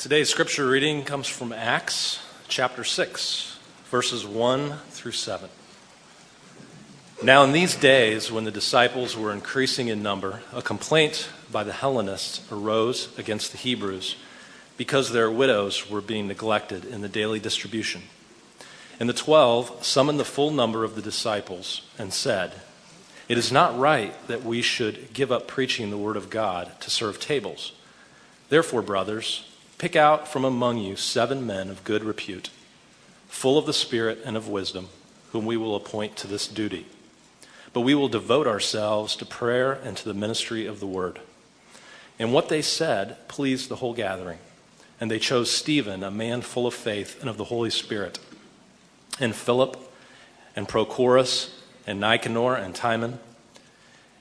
Today's scripture reading comes from Acts chapter 6, verses 1 through 7. Now, in these days, when the disciples were increasing in number, a complaint by the Hellenists arose against the Hebrews because their widows were being neglected in the daily distribution. And the twelve summoned the full number of the disciples and said, It is not right that we should give up preaching the word of God to serve tables. Therefore, brothers, pick out from among you seven men of good repute, full of the Spirit and of wisdom, whom we will appoint to this duty. But we will devote ourselves to prayer and to the ministry of the word. And what they said pleased the whole gathering. And they chose Stephen, a man full of faith and of the Holy Spirit, and Philip, and Prochorus, and Nicanor, and Timon,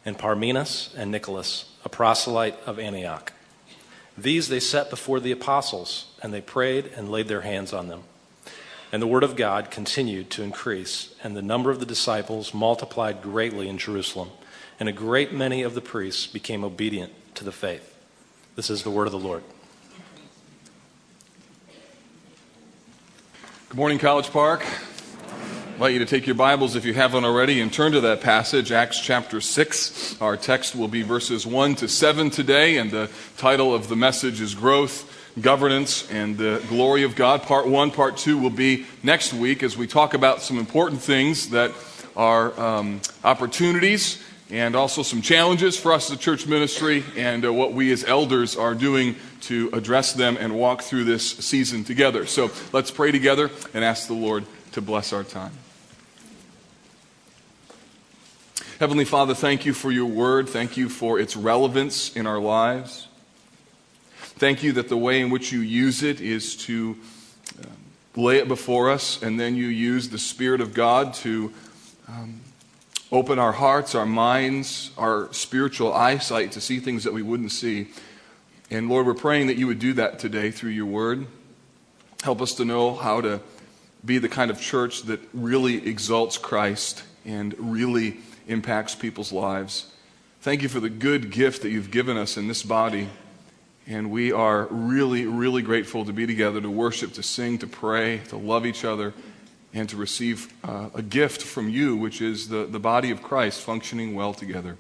and Parmenas, and Nicholas, a proselyte of Antioch. These they set before the apostles, and they prayed and laid their hands on them. And the word of God continued to increase, and the number of the disciples multiplied greatly in Jerusalem, and a great many of the priests became obedient to the faith. This is the word of the Lord. Good morning, College Park. Invite you to take your Bibles if you haven't already and turn to that passage, Acts chapter 6. Our text will be verses 1 to 7 today, and the title of the message is Growth, Governance, and the Glory of God. Part 1, Part 2 will be next week as we talk about some important things that are um, opportunities and also some challenges for us as a church ministry and uh, what we as elders are doing to address them and walk through this season together. So let's pray together and ask the Lord to bless our time. Heavenly Father, thank you for your word. Thank you for its relevance in our lives. Thank you that the way in which you use it is to uh, lay it before us, and then you use the Spirit of God to um, open our hearts, our minds, our spiritual eyesight to see things that we wouldn't see. And Lord, we're praying that you would do that today through your word. Help us to know how to be the kind of church that really exalts Christ and really impacts people's lives. Thank you for the good gift that you've given us in this body. And we are really, really grateful to be together, to worship, to sing, to pray, to love each other, and to receive uh, a gift from you, which is the, the body of Christ functioning well together.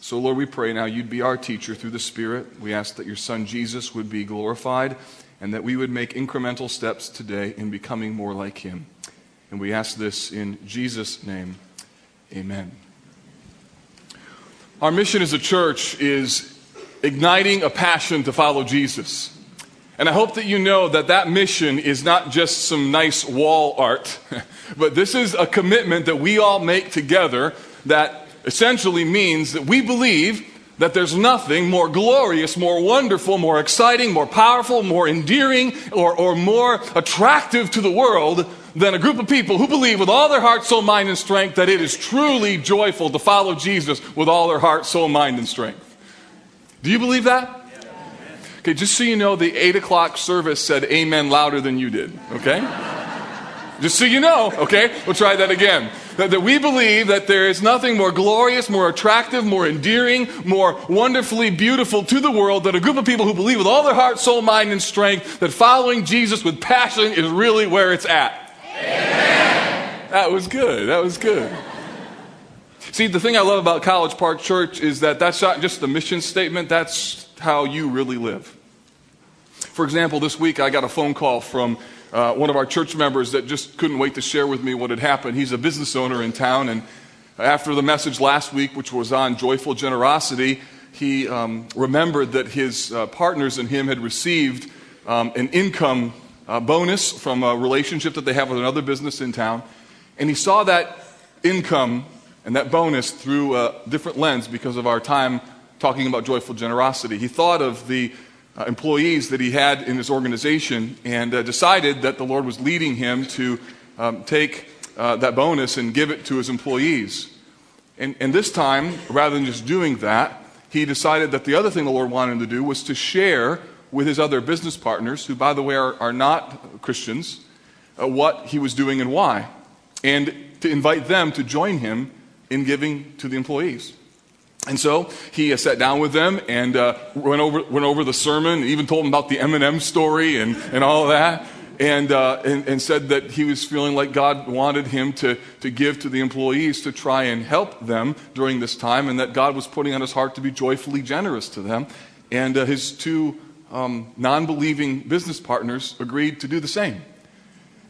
So, Lord, we pray now you'd be our teacher through the Spirit. We ask that your Son Jesus would be glorified and that we would make incremental steps today in becoming more like him. And we ask this in Jesus' name. Amen. Our mission as a church is igniting a passion to follow Jesus. And I hope that you know that that mission is not just some nice wall art, but this is a commitment that we all make together that essentially means that we believe that there's nothing more glorious, more wonderful, more exciting, more powerful, more endearing, or, or more attractive to the world than a group of people who believe with all their heart, soul, mind, and strength that it is truly joyful to follow Jesus with all their heart, soul, mind, and strength. Do you believe that? Okay, just so you know, the 8 o'clock service said amen louder than you did, okay? just so you know, okay? We'll try that again. That, that we believe that there is nothing more glorious, more attractive, more endearing, more wonderfully beautiful to the world than a group of people who believe with all their heart, soul, mind, and strength that following Jesus with passion is really where it's at. Amen. That was good. That was good. See, the thing I love about College Park Church is that that's not just the mission statement, that's how you really live. For example, this week I got a phone call from uh, one of our church members that just couldn't wait to share with me what had happened. He's a business owner in town, and after the message last week, which was on joyful generosity, he um, remembered that his uh, partners and him had received um, an income uh, bonus from a relationship that they have with another business in town. And he saw that income and that bonus through a different lens because of our time talking about joyful generosity. He thought of the uh, employees that he had in his organization and uh, decided that the Lord was leading him to um, take uh, that bonus and give it to his employees. And, and this time, rather than just doing that, he decided that the other thing the Lord wanted him to do was to share with his other business partners, who, by the way, are, are not Christians, uh, what he was doing and why, and to invite them to join him in giving to the employees. And so he uh, sat down with them and uh, went, over, went over the sermon, even told them about the M&M story and, and all of that, and, uh, and, and said that he was feeling like God wanted him to, to give to the employees to try and help them during this time, and that God was putting on his heart to be joyfully generous to them. And uh, his two um, non-believing business partners agreed to do the same.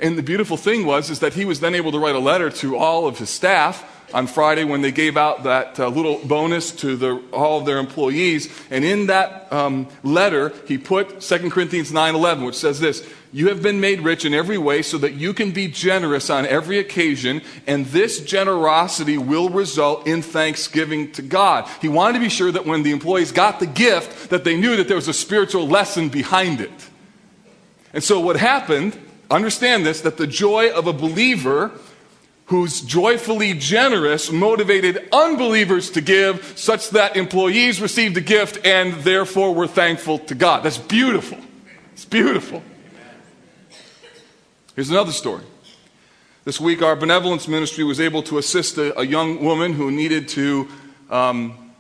And the beautiful thing was is that he was then able to write a letter to all of his staff on Friday when they gave out that uh, little bonus to the, all of their employees. And in that um, letter, he put 2 Corinthians 9.11, which says this, You have been made rich in every way so that you can be generous on every occasion, and this generosity will result in thanksgiving to God. He wanted to be sure that when the employees got the gift, that they knew that there was a spiritual lesson behind it. And so what happened, understand this, that the joy of a believer who's joyfully generous motivated unbelievers to give such that employees received a gift and therefore were thankful to God. That's beautiful. It's beautiful. Here's another story. This week, our benevolence ministry was able to assist a, a young woman who needed to um,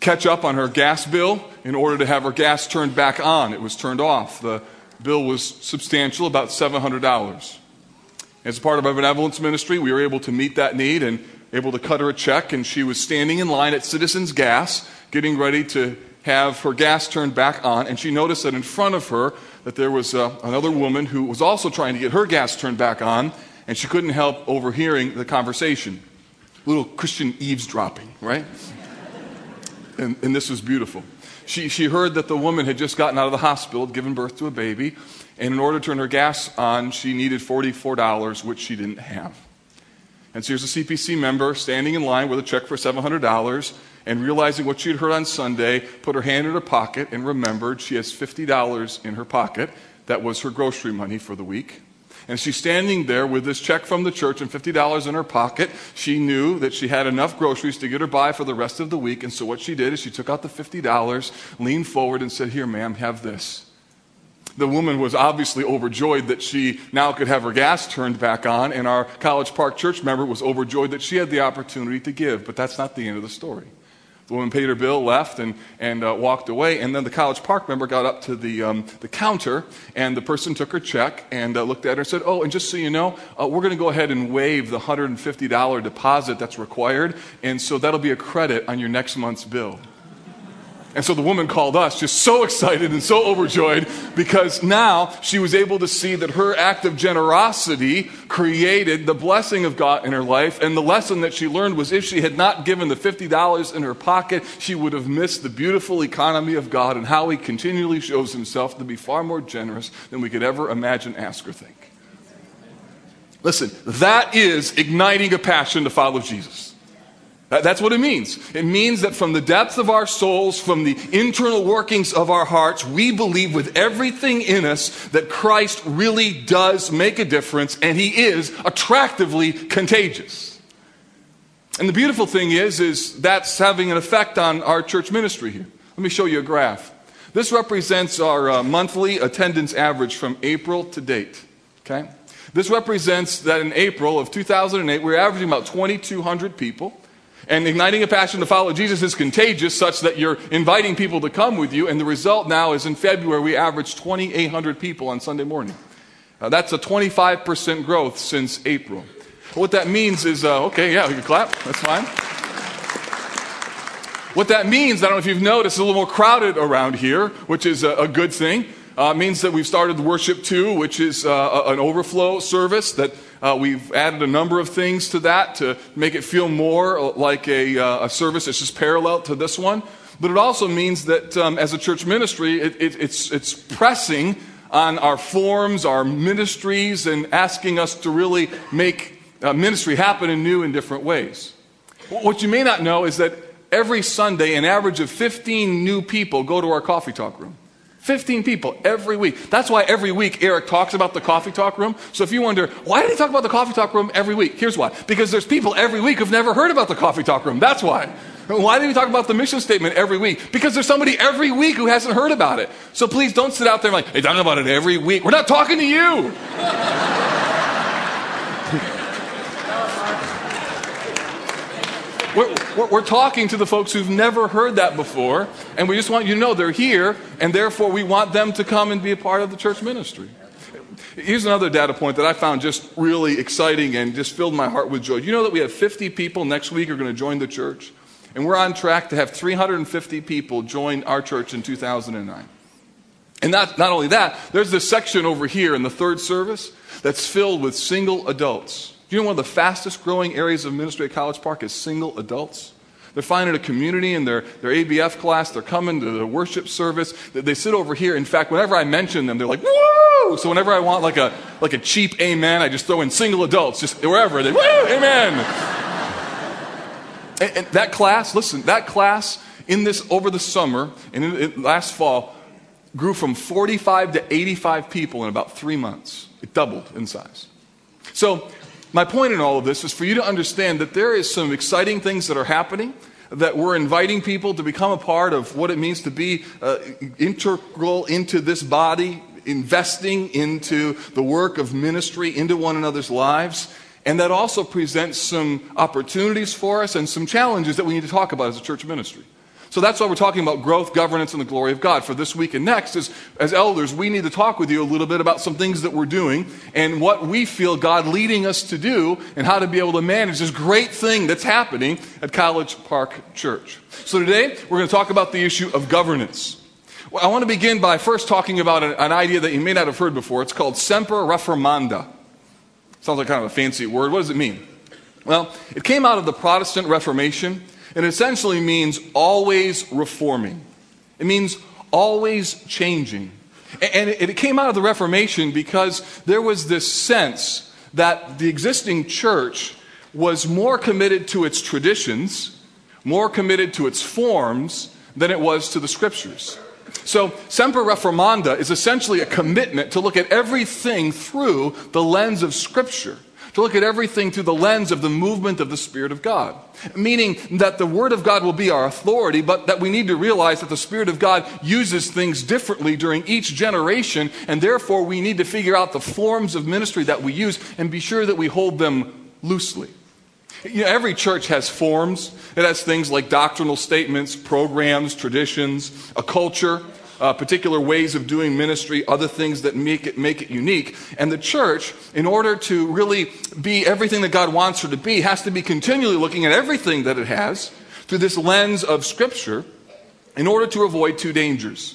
catch up on her gas bill in order to have her gas turned back on. It was turned off. The bill was substantial, about $700. As part of our benevolence ministry, we were able to meet that need and able to cut her a check, and she was standing in line at Citizens Gas, getting ready to have her gas turned back on, and she noticed that in front of her that there was uh, another woman who was also trying to get her gas turned back on, and she couldn't help overhearing the conversation. Little Christian eavesdropping, right? and, and this was beautiful. She, she heard that the woman had just gotten out of the hospital, given birth to a baby, and in order to turn her gas on, she needed $44, which she didn't have. And so here's a CPC member standing in line with a check for $700 and realizing what she had heard on Sunday, put her hand in her pocket and remembered she has $50 in her pocket. That was her grocery money for the week. And she's standing there with this check from the church and $50 in her pocket. She knew that she had enough groceries to get her by for the rest of the week. And so what she did is she took out the $50, leaned forward, and said, Here, ma'am, have this the woman was obviously overjoyed that she now could have her gas turned back on, and our College Park church member was overjoyed that she had the opportunity to give. But that's not the end of the story. The woman paid her bill, left, and, and uh, walked away. And then the College Park member got up to the, um, the counter, and the person took her check and uh, looked at her and said, Oh, and just so you know, uh, we're going to go ahead and waive the $150 deposit that's required, and so that'll be a credit on your next month's bill. And so the woman called us just so excited and so overjoyed because now she was able to see that her act of generosity created the blessing of God in her life. And the lesson that she learned was if she had not given the $50 in her pocket, she would have missed the beautiful economy of God and how He continually shows Himself to be far more generous than we could ever imagine, ask, or think. Listen, that is igniting a passion to follow Jesus. That's what it means. It means that from the depths of our souls, from the internal workings of our hearts, we believe with everything in us that Christ really does make a difference and he is attractively contagious. And the beautiful thing is is that's having an effect on our church ministry here. Let me show you a graph. This represents our uh, monthly attendance average from April to date, okay? This represents that in April of 2008, we we're averaging about 2,200 people. And igniting a passion to follow Jesus is contagious, such that you're inviting people to come with you. And the result now is in February, we averaged 2,800 people on Sunday morning. Uh, that's a 25% growth since April. What that means is, uh, okay, yeah, we can clap. That's fine. What that means, I don't know if you've noticed, it's a little more crowded around here, which is a, a good thing. Uh, means that we've started worship two, which is uh, an overflow service that uh, we've added a number of things to that to make it feel more like a, uh, a service that's just parallel to this one. But it also means that um, as a church ministry, it, it, it's, it's pressing on our forms, our ministries, and asking us to really make uh, ministry happen in new and different ways. What you may not know is that every Sunday, an average of 15 new people go to our coffee talk room. 15 people every week. That's why every week Eric talks about the coffee talk room. So if you wonder, why did he talk about the coffee talk room every week? Here's why. Because there's people every week who've never heard about the coffee talk room. That's why. Why did we talk about the mission statement every week? Because there's somebody every week who hasn't heard about it. So please don't sit out there like, they talk about it every week. We're not talking to you. We're, we're, we're talking to the folks who've never heard that before, and we just want you to know they're here, and therefore we want them to come and be a part of the church ministry. Here's another data point that I found just really exciting and just filled my heart with joy. You know that we have 50 people next week are going to join the church? And we're on track to have 350 people join our church in 2009. And not, not only that, there's this section over here in the third service that's filled with single adults. You know one of the fastest growing areas of ministry at College Park is single adults? They're finding a community in their, their ABF class. They're coming to the worship service. They, they sit over here. In fact, whenever I mention them, they're like, woo! So whenever I want like a, like a cheap amen, I just throw in single adults, just wherever. They, woo! Amen! and, and, that class, listen, that class in this, over the summer and in, in, last fall, grew from 45 to 85 people in about three months. It doubled in size. So my point in all of this is for you to understand that there is some exciting things that are happening that we're inviting people to become a part of what it means to be uh, integral into this body, investing into the work of ministry, into one another's lives. And that also presents some opportunities for us and some challenges that we need to talk about as a church ministry. So that's why we're talking about growth, governance, and the glory of God. For this week and next, is as elders, we need to talk with you a little bit about some things that we're doing and what we feel God leading us to do and how to be able to manage this great thing that's happening at College Park Church. So today, we're going to talk about the issue of governance. Well, I want to begin by first talking about an, an idea that you may not have heard before. It's called semper reformanda. Sounds like kind of a fancy word. What does it mean? Well, it came out of the Protestant Reformation it essentially means always reforming, it means always changing. And it came out of the Reformation because there was this sense that the existing church was more committed to its traditions, more committed to its forms than it was to the scriptures. So, Semper Reformanda is essentially a commitment to look at everything through the lens of Scripture to look at everything through the lens of the movement of the Spirit of God. Meaning that the Word of God will be our authority, but that we need to realize that the Spirit of God uses things differently during each generation, and therefore we need to figure out the forms of ministry that we use and be sure that we hold them loosely. You know, every church has forms. It has things like doctrinal statements, programs, traditions, a culture, uh, particular ways of doing ministry, other things that make it, make it unique. And the church, in order to really be everything that God wants her to be, has to be continually looking at everything that it has through this lens of Scripture in order to avoid two dangers.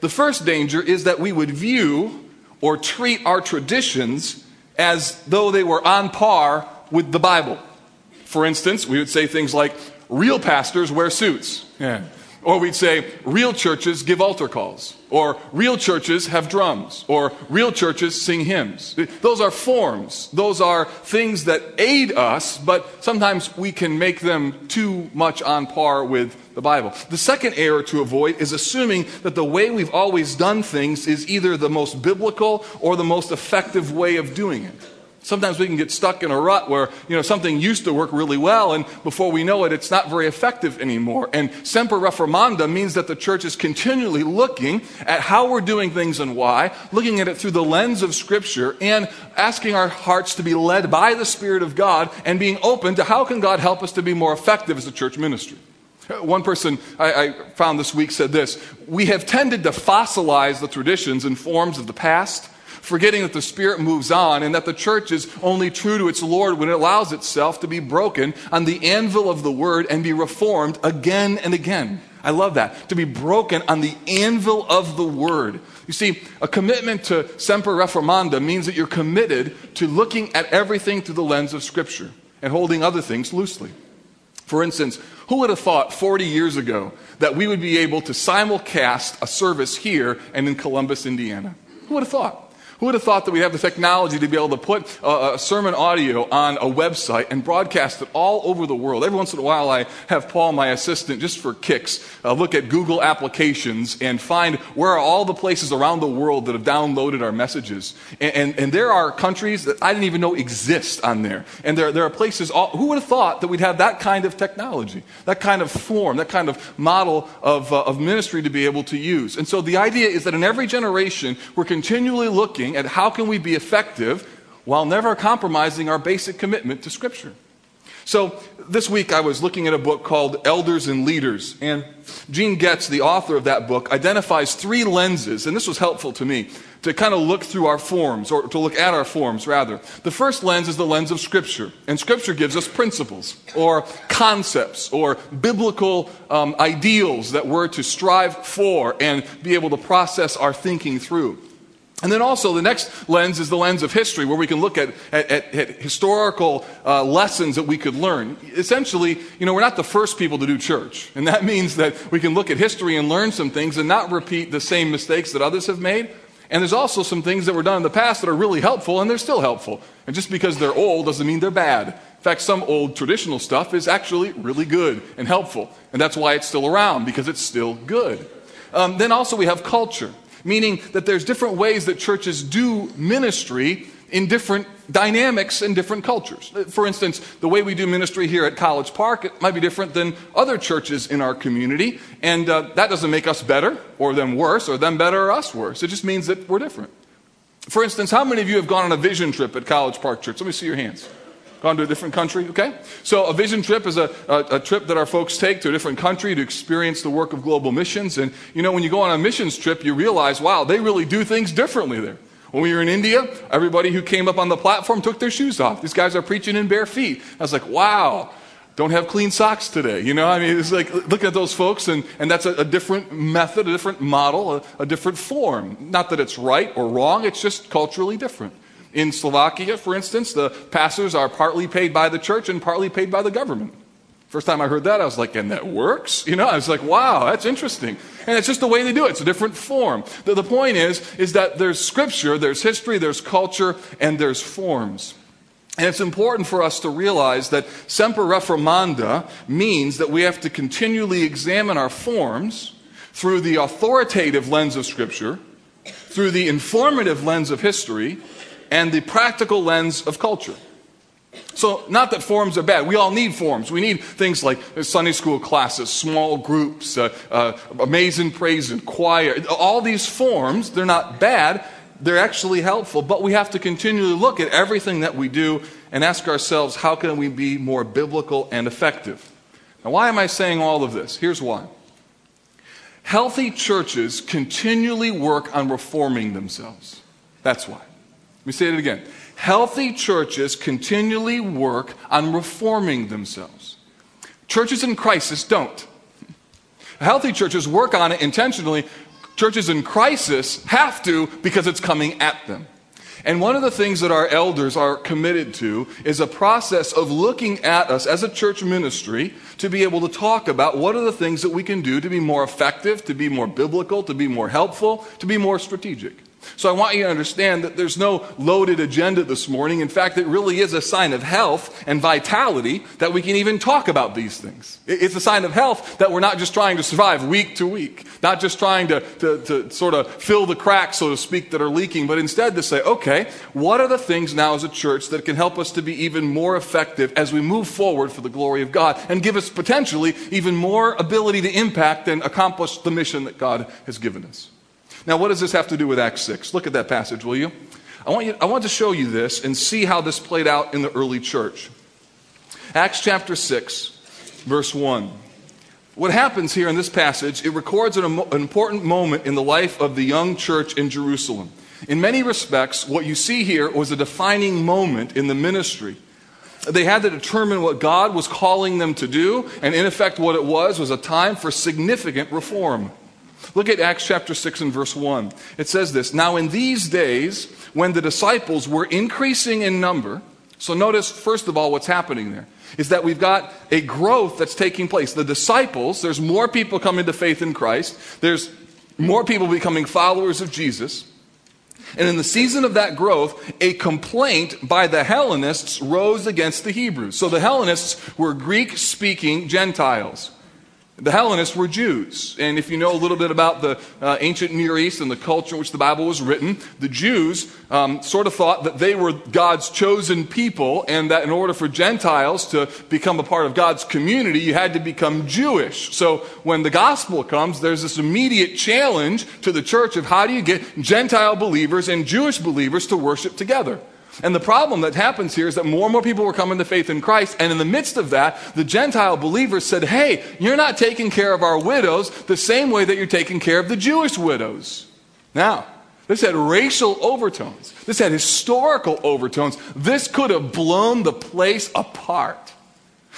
The first danger is that we would view or treat our traditions as though they were on par with the Bible. For instance, we would say things like, real pastors wear suits. Yeah. Or we'd say, real churches give altar calls. Or real churches have drums. Or real churches sing hymns. Those are forms. Those are things that aid us, but sometimes we can make them too much on par with the Bible. The second error to avoid is assuming that the way we've always done things is either the most biblical or the most effective way of doing it. Sometimes we can get stuck in a rut where, you know, something used to work really well and before we know it, it's not very effective anymore. And semper reformanda means that the church is continually looking at how we're doing things and why, looking at it through the lens of scripture and asking our hearts to be led by the Spirit of God and being open to how can God help us to be more effective as a church ministry. One person I, I, found this week said this We have tended to fossilize the traditions and forms of the past forgetting that the Spirit moves on and that the church is only true to its Lord when it allows itself to be broken on the anvil of the Word and be reformed again and again. I love that. To be broken on the anvil of the Word. You see, a commitment to Semper Reformanda means that you're committed to looking at everything through the lens of Scripture and holding other things loosely. For instance, who would have thought 40 years ago that we would be able to simulcast a service here and in Columbus, Indiana? Who would have thought? Who would have thought that we have the technology to be able to put a, a, sermon audio on a website and broadcast it all over the world? Every once in a while, I have Paul, my assistant, just for kicks, uh, look at Google applications and find where are all the places around the world that have downloaded our messages. And, and, and there are countries that I didn't even know exist on there. And there, there are places, all, who would have thought that we'd have that kind of technology, that kind of form, that kind of model of, uh, of ministry to be able to use? And so the idea is that in every generation, we're continually looking looking at how can we be effective while never compromising our basic commitment to Scripture. So this week I was looking at a book called Elders and Leaders, and Gene Getz, the author of that book, identifies three lenses, and this was helpful to me to kind of look through our forms, or to look at our forms, rather. The first lens is the lens of Scripture, and Scripture gives us principles, or concepts, or biblical um, ideals that we're to strive for and be able to process our thinking through. And then also, the next lens is the lens of history, where we can look at, at, at, at historical uh, lessons that we could learn. Essentially, you know, we're not the first people to do church. And that means that we can look at history and learn some things and not repeat the same mistakes that others have made. And there's also some things that were done in the past that are really helpful, and they're still helpful. And just because they're old doesn't mean they're bad. In fact, some old traditional stuff is actually really good and helpful. And that's why it's still around, because it's still good. Um, then also, we have culture meaning that there's different ways that churches do ministry in different dynamics and different cultures. For instance, the way we do ministry here at College Park it might be different than other churches in our community, and uh, that doesn't make us better or them worse or them better or us worse. It just means that we're different. For instance, how many of you have gone on a vision trip at College Park Church? Let me see your hands. Gone to a different country? Okay. So a vision trip is a, a, a, trip that our folks take to a different country to experience the work of global missions. And, you know, when you go on a missions trip, you realize, wow, they really do things differently there. When we were in India, everybody who came up on the platform took their shoes off. These guys are preaching in bare feet. I was like, wow, don't have clean socks today. You know, I mean, it's like, look at those folks, and, and that's a, a different method, a different model, a, a different form. Not that it's right or wrong, it's just culturally different. In Slovakia, for instance, the pastors are partly paid by the church and partly paid by the government. First time I heard that, I was like, and that works? You know, I was like, wow, that's interesting. And it's just the way they do it. It's a different form. The, the point is, is that there's scripture, there's history, there's culture, and there's forms. And it's important for us to realize that semper reformanda means that we have to continually examine our forms through the authoritative lens of Scripture, through the informative lens of history, and the practical lens of culture. So, not that forms are bad. We all need forms. We need things like Sunday school classes, small groups, uh, uh, amazing praise and choir. All these forms, they're not bad. They're actually helpful, but we have to continually look at everything that we do and ask ourselves, how can we be more biblical and effective? Now, why am I saying all of this? Here's why. Healthy churches continually work on reforming themselves. That's why. Let me say it again. Healthy churches continually work on reforming themselves. Churches in crisis don't. Healthy churches work on it intentionally. Churches in crisis have to because it's coming at them. And one of the things that our elders are committed to is a process of looking at us as a church ministry to be able to talk about what are the things that we can do to be more effective, to be more biblical, to be more helpful, to be more strategic. So I want you to understand that there's no loaded agenda this morning. In fact, it really is a sign of health and vitality that we can even talk about these things. It's a sign of health that we're not just trying to survive week to week, not just trying to, to, to sort of fill the cracks, so to speak, that are leaking, but instead to say, okay, what are the things now as a church that can help us to be even more effective as we move forward for the glory of God and give us potentially even more ability to impact and accomplish the mission that God has given us? Now, what does this have to do with Acts 6? Look at that passage, will you? I want, you, I want to show you this and see how this played out in the early church. Acts chapter 6, verse 1. What happens here in this passage, it records an, an important moment in the life of the young church in Jerusalem. In many respects, what you see here was a defining moment in the ministry. They had to determine what God was calling them to do, and in effect, what it was was a time for significant reform. Look at Acts chapter 6 and verse 1. It says this Now, in these days, when the disciples were increasing in number, so notice, first of all, what's happening there is that we've got a growth that's taking place. The disciples, there's more people coming to faith in Christ, there's more people becoming followers of Jesus. And in the season of that growth, a complaint by the Hellenists rose against the Hebrews. So the Hellenists were Greek speaking Gentiles. The Hellenists were Jews. And if you know a little bit about the uh, ancient Near East and the culture in which the Bible was written, the Jews um, sort of thought that they were God's chosen people, and that in order for Gentiles to become a part of God's community, you had to become Jewish. So when the gospel comes, there's this immediate challenge to the church of how do you get Gentile believers and Jewish believers to worship together? And the problem that happens here is that more and more people were coming to faith in Christ. And in the midst of that, the Gentile believers said, Hey, you're not taking care of our widows the same way that you're taking care of the Jewish widows. Now, this had racial overtones. This had historical overtones. This could have blown the place apart.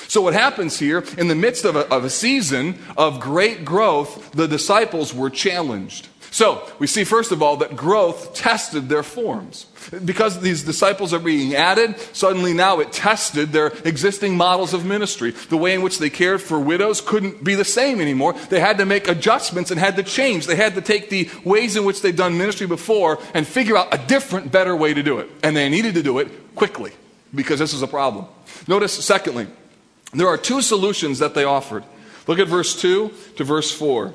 So, what happens here, in the midst of a, of a season of great growth, the disciples were challenged. So, we see first of all that growth tested their forms. Because these disciples are being added, suddenly now it tested their existing models of ministry. The way in which they cared for widows couldn't be the same anymore. They had to make adjustments and had to change. They had to take the ways in which they'd done ministry before and figure out a different, better way to do it. And they needed to do it quickly because this is a problem. Notice, secondly, there are two solutions that they offered. Look at verse 2 to verse 4.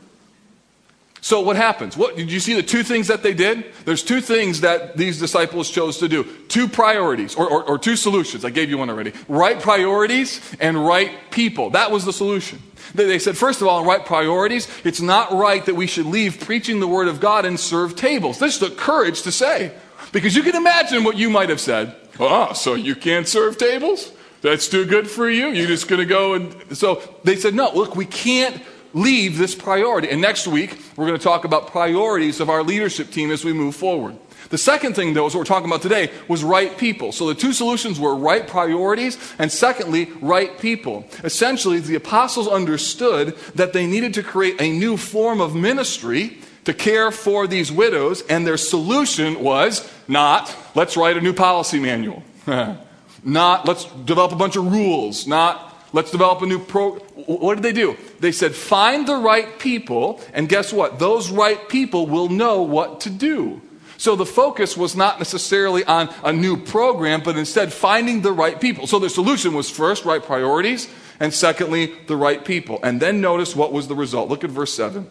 So what happens? What did you see the two things that they did? There's two things that these disciples chose to do. Two priorities or, or, or, two solutions. I gave you one already. Right priorities and right people. That was the solution. They, said, first of all, right priorities, it's not right that we should leave preaching the word of God and serve tables. This took courage to say. Because you can imagine what you might have said. Oh, so you can't serve tables? That's too good for you? You're just going to go and. So they said, no, look, we can't leave this priority. And next week, we're going to talk about priorities of our leadership team as we move forward. The second thing, though, is what we're talking about today, was right people. So the two solutions were right priorities, and secondly, right people. Essentially, the apostles understood that they needed to create a new form of ministry to care for these widows, and their solution was not, let's write a new policy manual. not, let's develop a bunch of rules. Not, let's develop a new pro. What did they do? They said, find the right people, and guess what? Those right people will know what to do. So the focus was not necessarily on a new program, but instead finding the right people. So the solution was first, right priorities, and secondly, the right people. And then notice what was the result. Look at verse 7.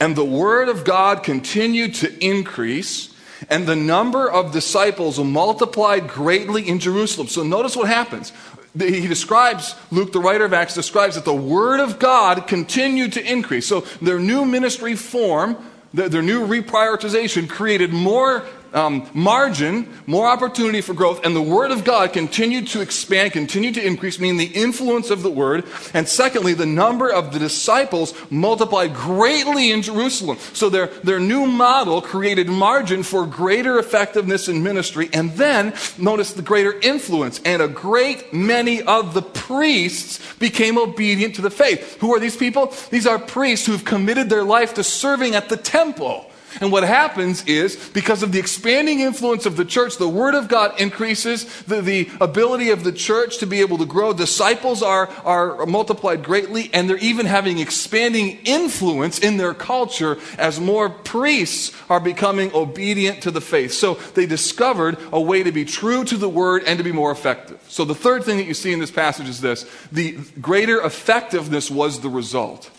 And the word of God continued to increase, and the number of disciples multiplied greatly in Jerusalem. So notice what happens he describes, Luke, the writer of Acts, describes that the Word of God continued to increase. So their new ministry form, their new reprioritization created more um, margin, more opportunity for growth, and the Word of God continued to expand, continued to increase, meaning the influence of the Word. And secondly, the number of the disciples multiplied greatly in Jerusalem. So their, their new model created margin for greater effectiveness in ministry. And then, notice the greater influence. And a great many of the priests became obedient to the faith. Who are these people? These are priests who've committed their life to serving at the temple. And what happens is, because of the expanding influence of the church, the Word of God increases, the, the ability of the church to be able to grow. Disciples are, are multiplied greatly, and they're even having expanding influence in their culture as more priests are becoming obedient to the faith. So they discovered a way to be true to the Word and to be more effective. So the third thing that you see in this passage is this the greater effectiveness was the result.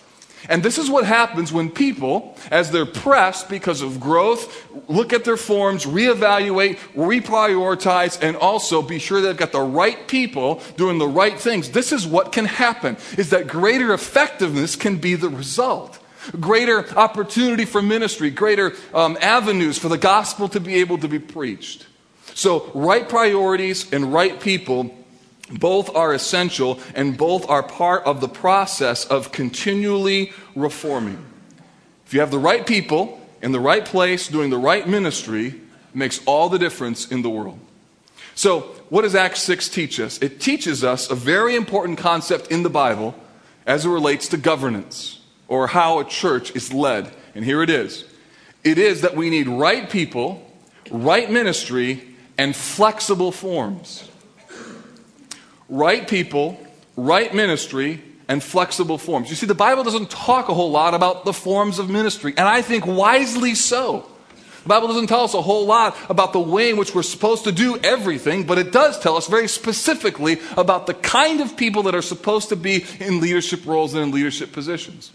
And this is what happens when people, as they're pressed because of growth, look at their forms, reevaluate, reprioritize, and also be sure they've got the right people doing the right things. This is what can happen, is that greater effectiveness can be the result. Greater opportunity for ministry, greater um, avenues for the gospel to be able to be preached. So, right priorities and right people both are essential and both are part of the process of continually reforming. If you have the right people in the right place doing the right ministry, makes all the difference in the world. So, what does Acts 6 teach us? It teaches us a very important concept in the Bible as it relates to governance or how a church is led. And here it is it is that we need right people, right ministry, and flexible forms right people, right ministry, and flexible forms. You see, the Bible doesn't talk a whole lot about the forms of ministry, and I think wisely so. The Bible doesn't tell us a whole lot about the way in which we're supposed to do everything, but it does tell us very specifically about the kind of people that are supposed to be in leadership roles and in leadership positions.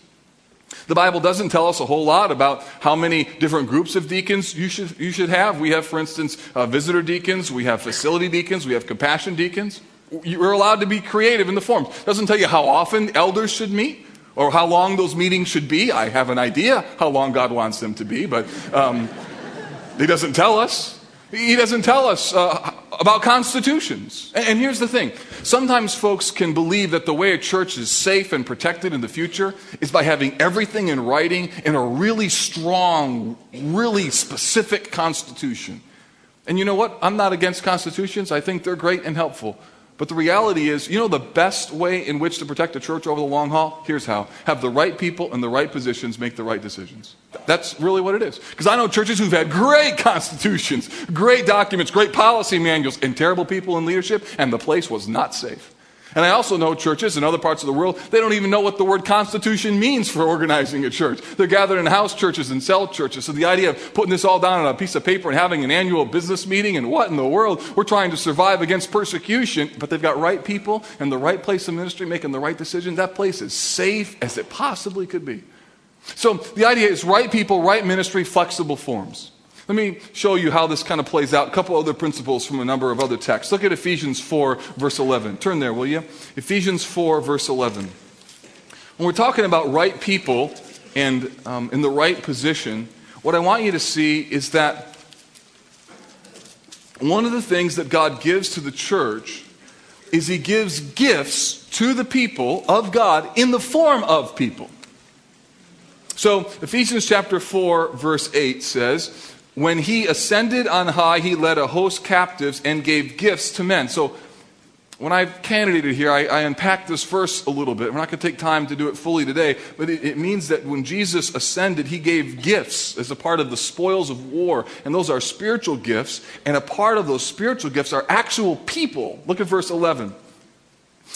The Bible doesn't tell us a whole lot about how many different groups of deacons you should, you should have. We have, for instance, uh, visitor deacons, we have facility deacons, we have compassion deacons. You're allowed to be creative in the forms. Doesn't tell you how often elders should meet or how long those meetings should be. I have an idea how long God wants them to be, but um, He doesn't tell us. He doesn't tell us uh, about constitutions. And here's the thing sometimes folks can believe that the way a church is safe and protected in the future is by having everything in writing in a really strong, really specific constitution. And you know what? I'm not against constitutions, I think they're great and helpful. But the reality is, you know, the best way in which to protect a church over the long haul? Here's how have the right people in the right positions make the right decisions. That's really what it is. Because I know churches who've had great constitutions, great documents, great policy manuals, and terrible people in leadership, and the place was not safe. And I also know churches in other parts of the world, they don't even know what the word constitution means for organizing a church. They're gathered in house churches and cell churches. So the idea of putting this all down on a piece of paper and having an annual business meeting and what in the world? We're trying to survive against persecution, but they've got right people and the right place of ministry making the right decision. That place is safe as it possibly could be. So the idea is right people, right ministry, flexible forms. Let me show you how this kind of plays out. A couple other principles from a number of other texts. Look at Ephesians 4, verse 11. Turn there, will you? Ephesians 4, verse 11. When we're talking about right people and um, in the right position, what I want you to see is that one of the things that God gives to the church is He gives gifts to the people of God in the form of people. So, Ephesians chapter 4, verse 8 says, when he ascended on high, he led a host captives and gave gifts to men. So, when I candidated here, I, I unpacked this verse a little bit. We're not going to take time to do it fully today, but it, it means that when Jesus ascended, he gave gifts as a part of the spoils of war. And those are spiritual gifts, and a part of those spiritual gifts are actual people. Look at verse 11.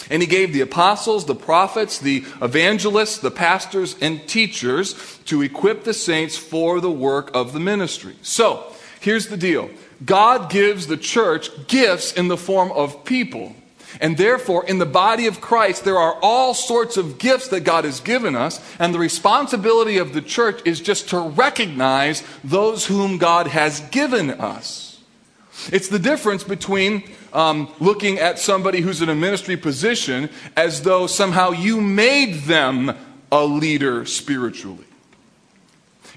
And he gave the apostles, the prophets, the evangelists, the pastors, and teachers to equip the saints for the work of the ministry. So, here's the deal God gives the church gifts in the form of people. And therefore, in the body of Christ, there are all sorts of gifts that God has given us. And the responsibility of the church is just to recognize those whom God has given us. It's the difference between um, looking at somebody who's in a ministry position as though somehow you made them a leader spiritually.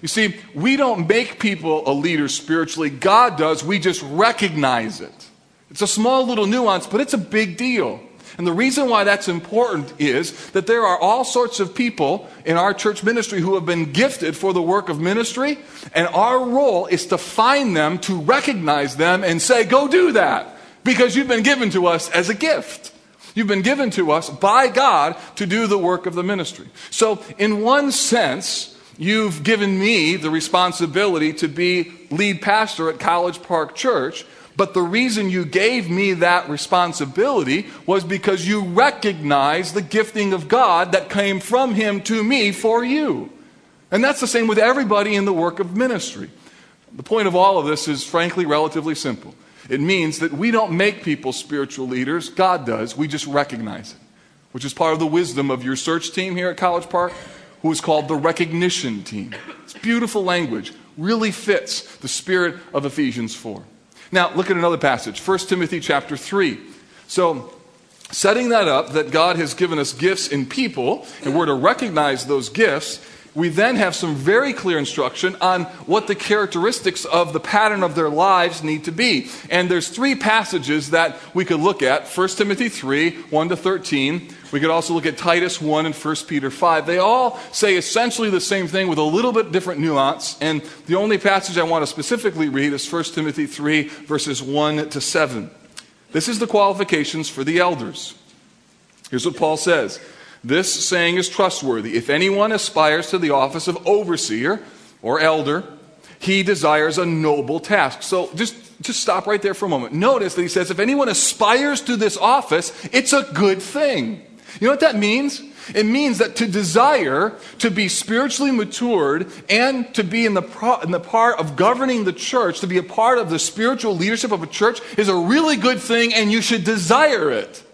You see, we don't make people a leader spiritually, God does. We just recognize it. It's a small little nuance, but it's a big deal. And the reason why that's important is that there are all sorts of people in our church ministry who have been gifted for the work of ministry, and our role is to find them, to recognize them, and say, Go do that because you've been given to us as a gift. You've been given to us by God to do the work of the ministry. So, in one sense, you've given me the responsibility to be lead pastor at College Park Church. But the reason you gave me that responsibility was because you recognized the gifting of God that came from Him to me for you. And that's the same with everybody in the work of ministry. The point of all of this is, frankly, relatively simple. It means that we don't make people spiritual leaders, God does. We just recognize it, which is part of the wisdom of your search team here at College Park, who is called the recognition team. It's beautiful language, really fits the spirit of Ephesians 4. Now, look at another passage, 1 Timothy chapter 3. So, setting that up, that God has given us gifts in people, and we're to recognize those gifts, we then have some very clear instruction on what the characteristics of the pattern of their lives need to be. And there's three passages that we could look at 1 Timothy 3, 1 to 13. We could also look at Titus 1 and 1 Peter 5. They all say essentially the same thing with a little bit different nuance. And the only passage I want to specifically read is 1 Timothy 3, verses 1 to 7. This is the qualifications for the elders. Here's what Paul says. This saying is trustworthy. If anyone aspires to the office of overseer or elder, he desires a noble task. So just, just stop right there for a moment. Notice that he says, if anyone aspires to this office, it's a good thing. You know what that means? It means that to desire to be spiritually matured and to be in the, pro- in the part of governing the church, to be a part of the spiritual leadership of a church, is a really good thing and you should desire it.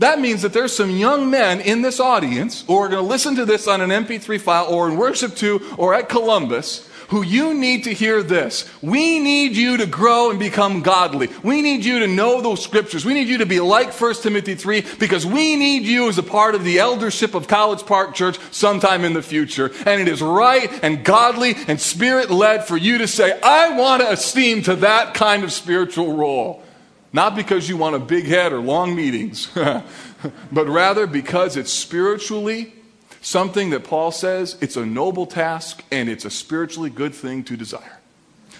That means that there's some young men in this audience who are going to listen to this on an MP3 file or in Worship 2 or at Columbus who you need to hear this. We need you to grow and become godly. We need you to know those scriptures. We need you to be like 1 Timothy 3 because we need you as a part of the eldership of College Park Church sometime in the future. And it is right and godly and spirit led for you to say, I want to esteem to that kind of spiritual role. Not because you want a big head or long meetings, but rather because it's spiritually Something that Paul says it's a noble task and it's a spiritually good thing to desire.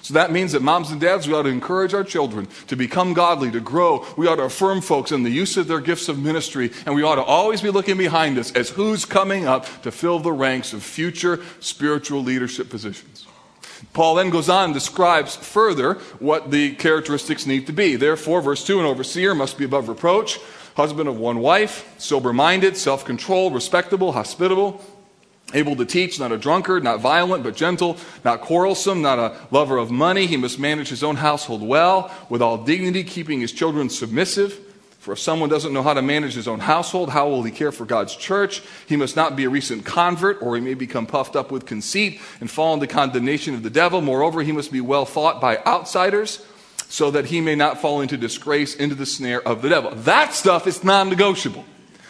So that means that moms and dads, we ought to encourage our children to become godly, to grow. We ought to affirm folks in the use of their gifts of ministry, and we ought to always be looking behind us as who's coming up to fill the ranks of future spiritual leadership positions. Paul then goes on and describes further what the characteristics need to be. Therefore, verse 2 an overseer must be above reproach husband of one wife, sober minded, self controlled, respectable, hospitable, able to teach, not a drunkard, not violent, but gentle, not quarrelsome, not a lover of money. He must manage his own household well, with all dignity, keeping his children submissive. For if someone doesn't know how to manage his own household, how will he care for God's church? He must not be a recent convert, or he may become puffed up with conceit and fall into condemnation of the devil. Moreover, he must be well thought by outsiders so that he may not fall into disgrace, into the snare of the devil. That stuff is non negotiable.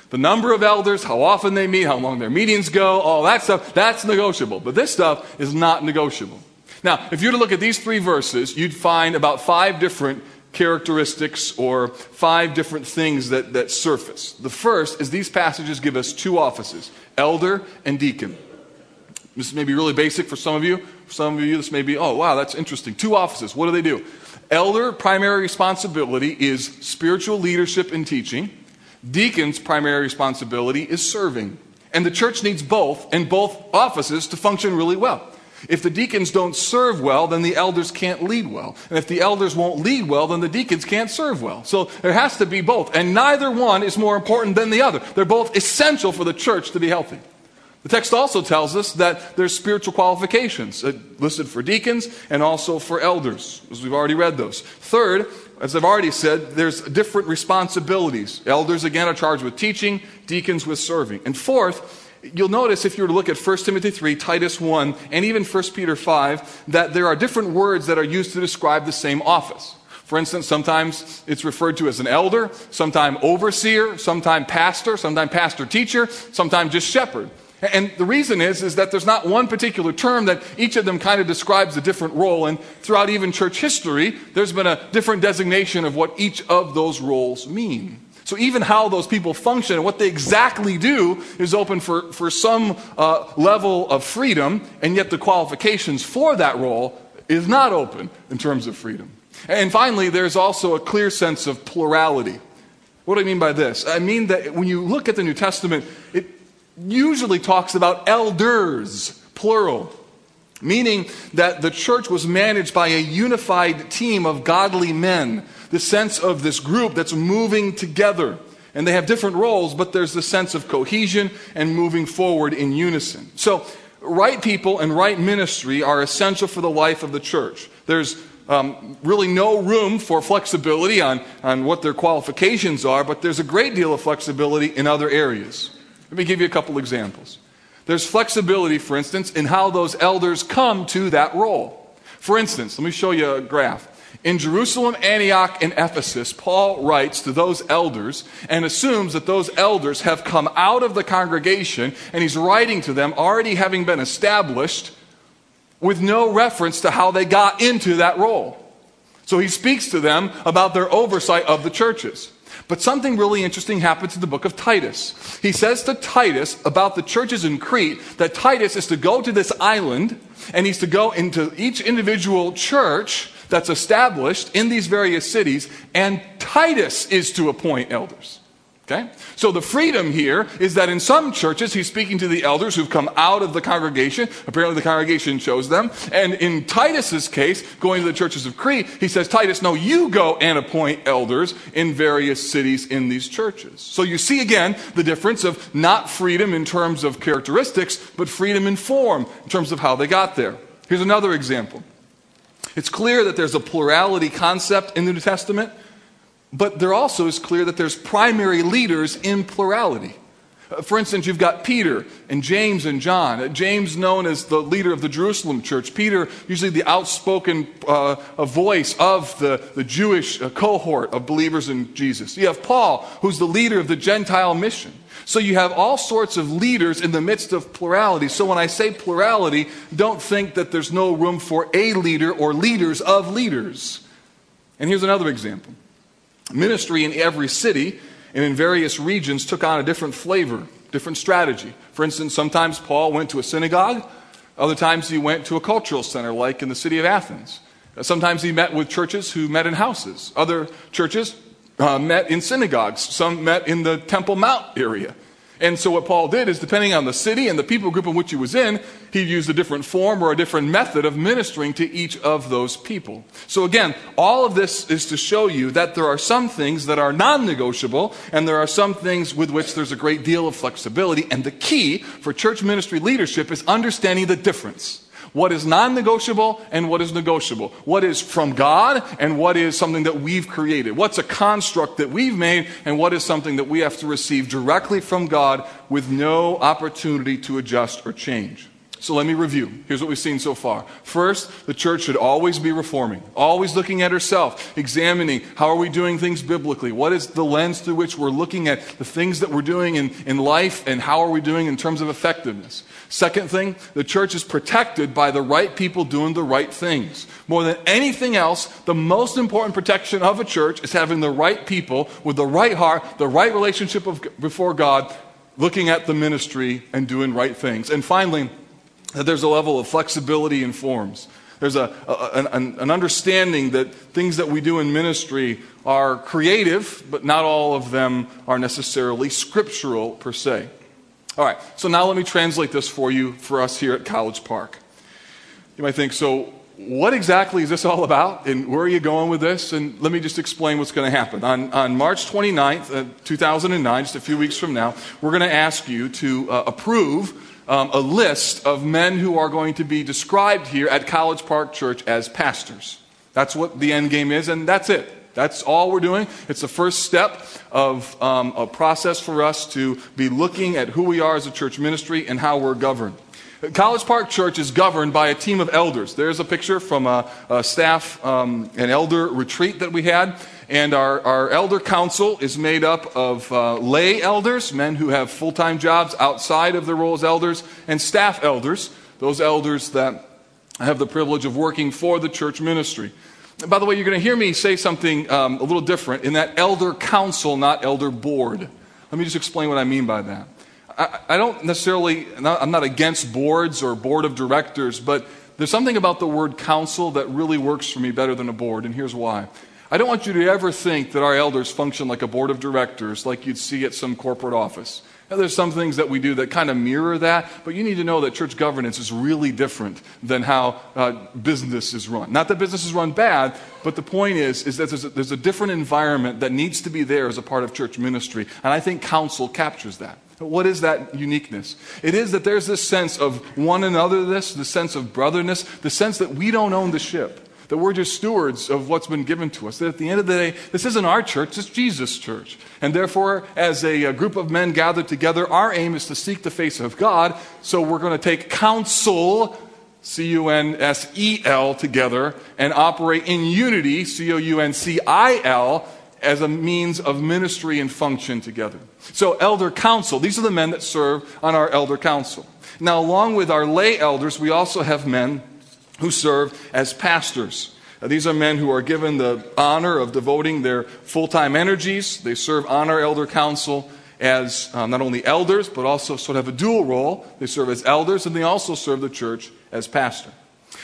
The number of elders, how often they meet, how long their meetings go, all that stuff, that's negotiable. But this stuff is not negotiable. Now, if you were to look at these three verses, you'd find about five different characteristics or five different things that, that surface. The first is these passages give us two offices elder and deacon. This may be really basic for some of you. For some of you, this may be, oh, wow, that's interesting. Two offices. What do they do? Elder primary responsibility is spiritual leadership and teaching. Deacon's primary responsibility is serving. And the church needs both and both offices to function really well. If the deacons don't serve well, then the elders can't lead well. And if the elders won't lead well, then the deacons can't serve well. So there has to be both. And neither one is more important than the other. They're both essential for the church to be healthy. The text also tells us that there's spiritual qualifications uh, listed for deacons and also for elders, as we've already read those. Third, as I've already said, there's different responsibilities. Elders, again, are charged with teaching, deacons with serving. And fourth, you'll notice if you were to look at 1 Timothy 3, Titus 1, and even 1 Peter 5, that there are different words that are used to describe the same office. For instance, sometimes it's referred to as an elder, sometimes overseer, sometimes pastor, sometimes pastor teacher, sometimes just shepherd. And the reason is, is that there's not one particular term that each of them kind of describes a different role. And throughout even church history, there's been a different designation of what each of those roles mean. So even how those people function and what they exactly do is open for, for some uh, level of freedom, and yet the qualifications for that role is not open in terms of freedom. And finally, there's also a clear sense of plurality. What do I mean by this? I mean that when you look at the New Testament, it, usually talks about elders, plural, meaning that the church was managed by a unified team of godly men. The sense of this group that's moving together. And they have different roles, but there's the sense of cohesion and moving forward in unison. So, right people and right ministry are essential for the life of the church. There's um, really no room for flexibility on, on what their qualifications are, but there's a great deal of flexibility in other areas. Let me give you a couple examples. There's flexibility, for instance, in how those elders come to that role. For instance, let me show you a graph. In Jerusalem, Antioch, and Ephesus, Paul writes to those elders and assumes that those elders have come out of the congregation, and he's writing to them already having been established with no reference to how they got into that role. So he speaks to them about their oversight of the churches. But something really interesting happens in the book of Titus. He says to Titus about the churches in Crete that Titus is to go to this island and he's to go into each individual church that's established in these various cities, and Titus is to appoint elders. Okay? So the freedom here is that in some churches, he's speaking to the elders who've come out of the congregation. Apparently, the congregation chose them. And in Titus's case, going to the churches of Crete, he says, Titus, no, you go and appoint elders in various cities in these churches. So you see again the difference of not freedom in terms of characteristics, but freedom in form in terms of how they got there. Here's another example. It's clear that there's a plurality concept in the New Testament. But there also is clear that there's primary leaders in plurality. Uh, for instance, you've got Peter and James and John. Uh, James, known as the leader of the Jerusalem church. Peter, usually the outspoken uh, voice of the, the Jewish uh, cohort of believers in Jesus. You have Paul, who's the leader of the Gentile mission. So you have all sorts of leaders in the midst of plurality. So when I say plurality, don't think that there's no room for a leader or leaders of leaders. And here's another example ministry in every city and in various regions took on a different flavor, different strategy. For instance, sometimes Paul went to a synagogue, other times he went to a cultural center, like in the city of Athens. Sometimes he met with churches who met in houses. Other churches uh, met in synagogues. Some met in the Temple Mount area. And so what Paul did is, depending on the city and the people group in which he was in, he used a different form or a different method of ministering to each of those people. So again, all of this is to show you that there are some things that are non-negotiable, and there are some things with which there's a great deal of flexibility. And the key for church ministry leadership is understanding the difference what is non negotiable and what is negotiable. What is from God and what is something that we've created. What's a construct that we've made and what is something that we have to receive directly from God with no opportunity to adjust or change. So let me review. Here's what we've seen so far. First, the church should always be reforming, always looking at herself, examining how are we doing things biblically? What is the lens through which we're looking at the things that we're doing in, in life and how are we doing in terms of effectiveness? Second thing, the church is protected by the right people doing the right things. More than anything else, the most important protection of a church is having the right people with the right heart, the right relationship of, before God, looking at the ministry and doing right things. And finally, that there's a level of flexibility in forms. There's a, a an, an, understanding that things that we do in ministry are creative, but not all of them are necessarily scriptural per se. All right, so now let me translate this for you for us here at College Park. You might think, so what exactly is this all about and where are you going with this? And let me just explain what's going to happen. On, on March 29th, uh, 2009, just a few weeks from now, we're going to ask you to uh, approve um, a list of men who are going to be described here at College Park Church as pastors. That's what the end game is, and that's it. That's all we're doing. It's the first step of um, a process for us to be looking at who we are as a church ministry and how we're governed. College Park Church is governed by a team of elders. There's a picture from a, a staff, um, an elder retreat that we had. And our, our elder council is made up of uh, lay elders, men who have full time jobs outside of their role as elders, and staff elders, those elders that have the privilege of working for the church ministry. By the way, you're going to hear me say something um, a little different in that elder council, not elder board. Let me just explain what I mean by that. I, I don't necessarily, I'm not against boards or board of directors, but there's something about the word council that really works for me better than a board, and here's why. I don't want you to ever think that our elders function like a board of directors, like you'd see at some corporate office. Now, there's some things that we do that kind of mirror that, but you need to know that church governance is really different than how uh, business is run. Not that business is run bad, but the point is, is that there's a, there's a different environment that needs to be there as a part of church ministry, and I think council captures that. What is that uniqueness? It is that there's this sense of one another, this, the sense of brotherness, the sense that we don't own the ship that we're just stewards of what's been given to us. That at the end of the day, this isn't our church, it's Jesus' church. And therefore, as a, a group of men gathered together, our aim is to seek the face of God. So we're going to take counsel, C U N S E L, together and operate in unity, C O U N C I L, as a means of ministry and function together. So, elder council, these are the men that serve on our elder council. Now, along with our lay elders, we also have men who serve as pastors. Now, these are men who are given the honor of devoting their full time energies. They serve on our elder council as um, not only elders, but also sort of have a dual role. They serve as elders and they also serve the church as pastor.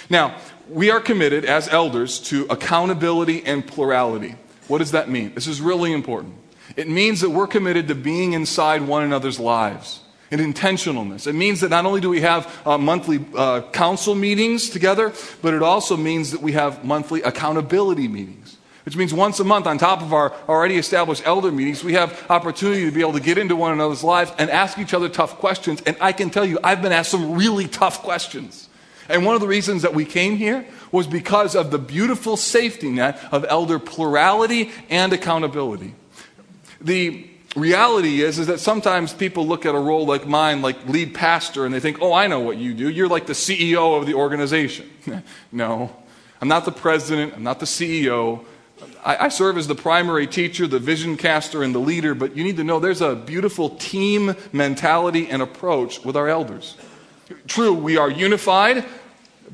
Now, we are committed as elders to accountability and plurality. What does that mean? This is really important. It means that we're committed to being inside one another's lives and intentionalness. It means that not only do we have uh, monthly uh, council meetings together, but it also means that we have monthly accountability meetings. Which means once a month, on top of our already established elder meetings, we have opportunity to be able to get into one another's lives and ask each other tough questions. And I can tell you, I've been asked some really tough questions. And one of the reasons that we came here was because of the beautiful safety net of elder plurality and accountability. The reality is is that sometimes people look at a role like mine like lead pastor and they think oh i know what you do. You're like the ceo of the organization. No. I'm not the president. I'm not the ceo I, I, serve as the primary teacher the vision caster and the leader but you need to know there's a beautiful team mentality and approach with our elders. True we are unified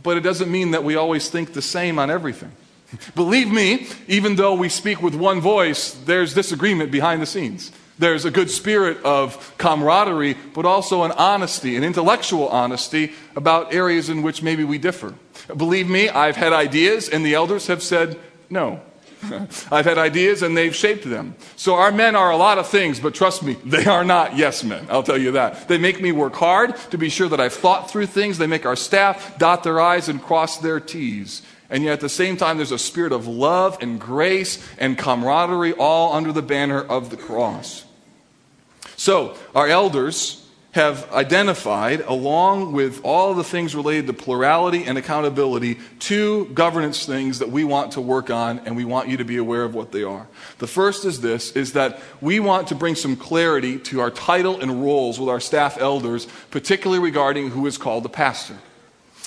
but it doesn't mean that we always think the same on everything. Believe me even though we speak with one voice there's disagreement behind the scenes there's a good spirit of camaraderie, but also an honesty, an intellectual honesty about areas in which maybe we differ. Believe me, I've had ideas, and the elders have said no. I've had ideas and they've shaped them. So our men are a lot of things, but trust me, they are not yes men. I'll tell you that. They make me work hard to be sure that I've thought through things. They make our staff dot their I's and cross their T's. And yet at the same time, there's a spirit of love and grace and camaraderie all under the banner of the cross. So, our elders have identified, along with all the things related to plurality and accountability, two governance things that we want to work on, and we want you to be aware of what they are. The first is this, is that we want to bring some clarity to our title and roles with our staff elders, particularly regarding who is called the pastor.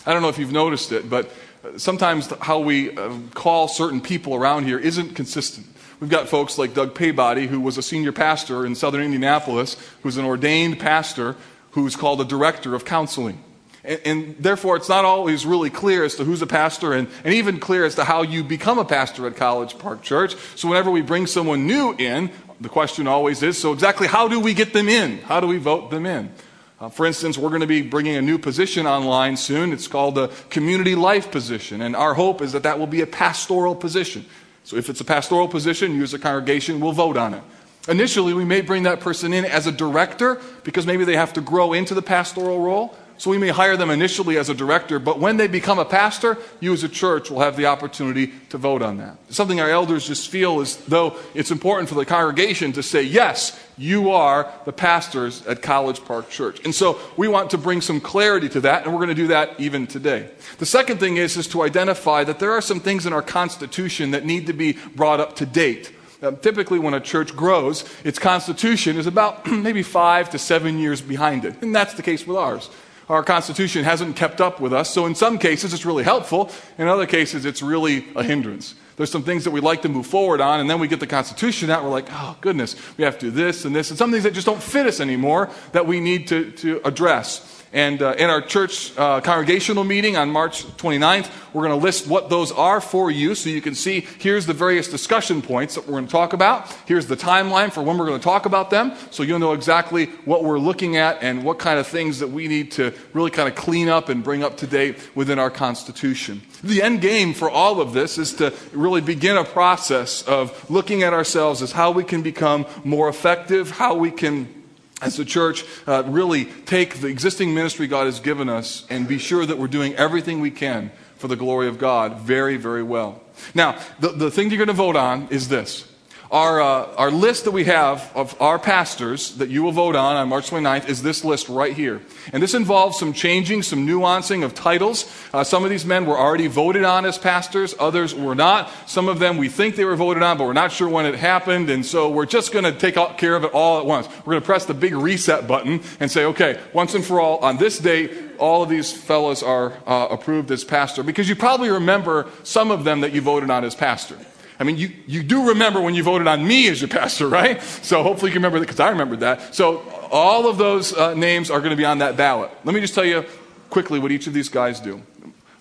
I don't know if you've noticed it, but sometimes how we uh, call certain people around here isn't consistent. We've got folks like Doug Paybody, who was a senior pastor in southern Indianapolis, who's an ordained pastor who's called a director of counseling. And, and, therefore, it's not always really clear as to who's a pastor and, and even clear as to how you become a pastor at College Park Church. So, whenever we bring someone new in, the question always is so, exactly how do we get them in? How do we vote them in? Uh, for instance, we're going to be bringing a new position online soon. It's called the community life position. And our hope is that that will be a pastoral position. So if it's a pastoral position, you as a congregation will vote on it. Initially, we may bring that person in as a director because maybe they have to grow into the pastoral role. So we may hire them initially as a director, but when they become a pastor, you as a church will have the opportunity to vote on that. Something our elders just feel as though it's important for the congregation to say, yes, you are the pastors at College Park Church. And so we want to bring some clarity to that, and we're going to do that even today. The second thing is, is to identify that there are some things in our Constitution that need to be brought up to date. Uh, typically, when a church grows, its constitution is about maybe five to seven years behind it. And that's the case with ours our Constitution hasn't kept up with us. So, in some cases, it's really helpful. In other cases, it's really a hindrance. There's some things that we'd like to move forward on, and then we get the Constitution out. We're like, oh, goodness, we have to do this and this, and some things that just don't fit us anymore that we need to, to address. And uh, in our church uh, congregational meeting on March 29th, we're going to list what those are for you so you can see here's the various discussion points that we're going to talk about. Here's the timeline for when we're going to talk about them so you'll know exactly what we're looking at and what kind of things that we need to really kind of clean up and bring up to date within our Constitution. The end game for all of this is to really begin a process of looking at ourselves as how we can become more effective, how we can as a church, uh, really take the existing ministry God has given us and be sure that we're doing everything we can for the glory of God very, very well. Now, the, the thing you're going to vote on is this our, uh, our list that we have of our pastors that you will vote on on March 29th is this list right here. And this involves some changing, some nuancing of titles. Uh, some of these men were already voted on as pastors, others were not. Some of them we think they were voted on, but we're not sure when it happened. And so we're just going to take care of it all at once. We're going to press the big reset button and say, okay, once and for all, on this date, all of these fellows are uh, approved as pastor. Because you probably remember some of them that you voted on as pastor. I mean, you, you do remember when you voted on me as your pastor, right? So hopefully you can remember that because I remembered that. So all of those uh, names are going to be on that ballot. Let me just tell you quickly what each of these guys do.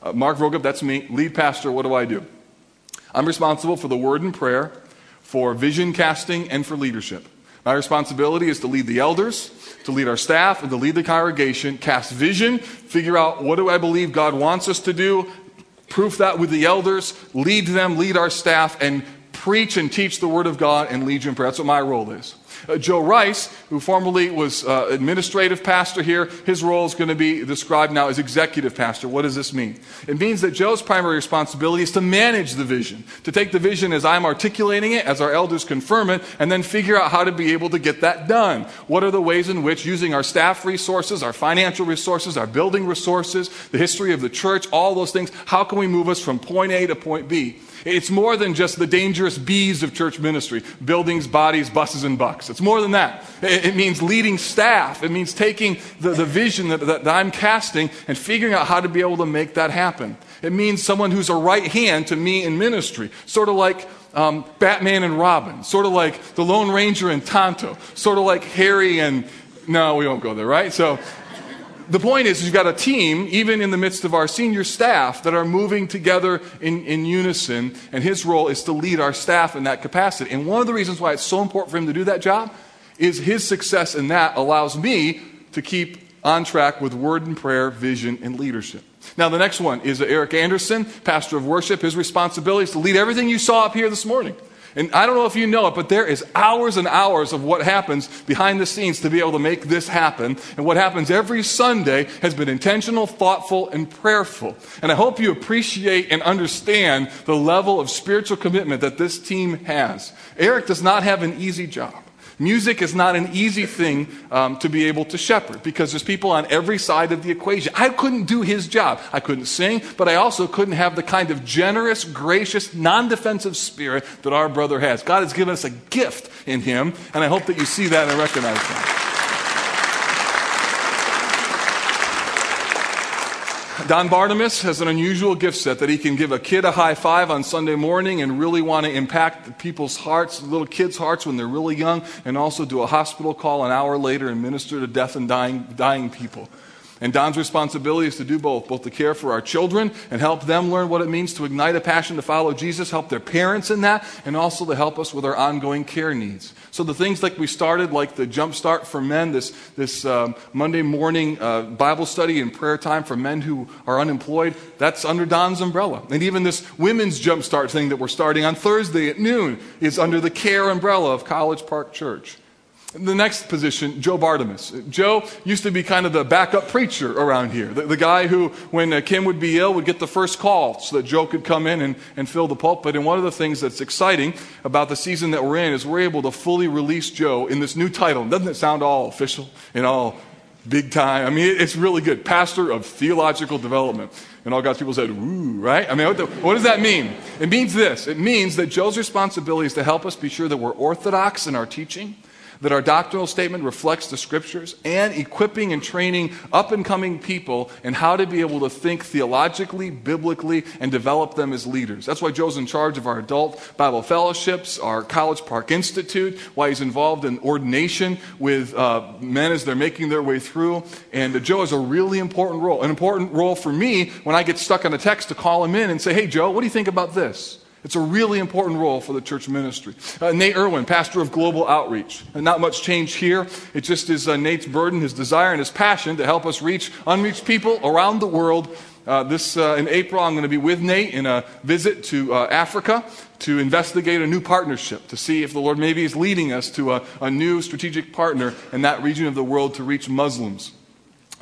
Uh, Mark Vroegop, that's me, lead pastor. What do I do? I'm responsible for the word and prayer, for vision casting, and for leadership. My responsibility is to lead the elders, to lead our staff, and to lead the congregation, cast vision, figure out what do I believe God wants us to do, proof that with the elders, lead them, lead our staff, and preach and teach the Word of God and lead you in prayer. That's what my role is. Uh, Joe Rice, who formerly was uh, administrative pastor here, his role is going to be described now as executive pastor. What does this mean? It means that Joe's primary responsibility is to manage the vision, to take the vision as I'm articulating it, as our elders confirm it, and then figure out how to be able to get that done. What are the ways in which, using our staff resources, our financial resources, our building resources, the history of the church, all those things, how can we move us from point A to point B? It's more than just the dangerous bees of church ministry buildings, bodies, buses, and bucks. It's more than that. It means leading staff. It means taking the, the vision that, that, I'm casting and figuring out how to be able to make that happen. It means someone who's a right hand to me in ministry, sort of like um, Batman and Robin, sort of like the Lone Ranger and Tonto, sort of like Harry and. No, we won't go there, right? So the point is, you've got a team, even in the midst of our senior staff, that are moving together in, in unison, and his role is to lead our staff in that capacity. And one of the reasons why it's so important for him to do that job is his success in that allows me to keep on track with word and prayer, vision, and leadership. Now, the next one is Eric Anderson, pastor of worship. His responsibility is to lead everything you saw up here this morning. And I don't know if you know it, but there is hours and hours of what happens behind the scenes to be able to make this happen. And what happens every Sunday has been intentional, thoughtful, and prayerful. And I hope you appreciate and understand the level of spiritual commitment that this team has. Eric does not have an easy job. Music is not an easy thing um, to be able to shepherd because there's people on every side of the equation. I couldn't do his job. I couldn't sing, but I also couldn't have the kind of generous, gracious, non defensive spirit that our brother has. God has given us a gift in him, and I hope that you see that and recognize that. Don Barnabas has an unusual gift set that he can give a kid a high five on Sunday morning and really want to impact people's hearts, little kids' hearts when they're really young, and also do a hospital call an hour later and minister to death and dying, dying people. And Don's responsibility is to do both, both to care for our children and help them learn what it means to ignite a passion to follow Jesus, help their parents in that, and also to help us with our ongoing care needs. So the things like we started, like the Jump Start for Men, this, this um, Monday morning uh, Bible study and prayer time for men who are unemployed, that's under Don's umbrella. And even this women's Jump Start thing that we're starting on Thursday at noon is under the care umbrella of College Park Church. The next position, Joe Bartemus. Joe used to be kind of the backup preacher around here. The, the guy who, when uh, Kim would be ill, would get the first call so that Joe could come in and, and fill the pulpit. And one of the things that's exciting about the season that we're in is we're able to fully release Joe in this new title. Doesn't it sound all official and all big time? I mean, it's really good. Pastor of Theological Development. And all God's people said, ooh, right? I mean, what, the, what, does that mean? It means this. It means that Joe's responsibility is to help us be sure that we're orthodox in our teaching that our doctrinal statement reflects the scriptures and equipping and training up and coming people in how to be able to think theologically, biblically, and develop them as leaders. That's why Joe's in charge of our adult Bible fellowships, our College Park Institute, why he's involved in ordination with uh, men as they're making their way through. And Joe has a really important role, an important role for me when I get stuck on a text to call him in and say, hey, Joe, what do you think about this? It's a really important role for the church ministry. Uh, Nate Irwin, pastor of global outreach. And not much change here. It just is uh, Nate's burden, his desire, and his passion to help us reach unreached people around the world. Uh, this uh, in April, I'm going to be with Nate in a visit to uh, Africa to investigate a new partnership to see if the Lord maybe is leading us to a, a new strategic partner in that region of the world to reach Muslims.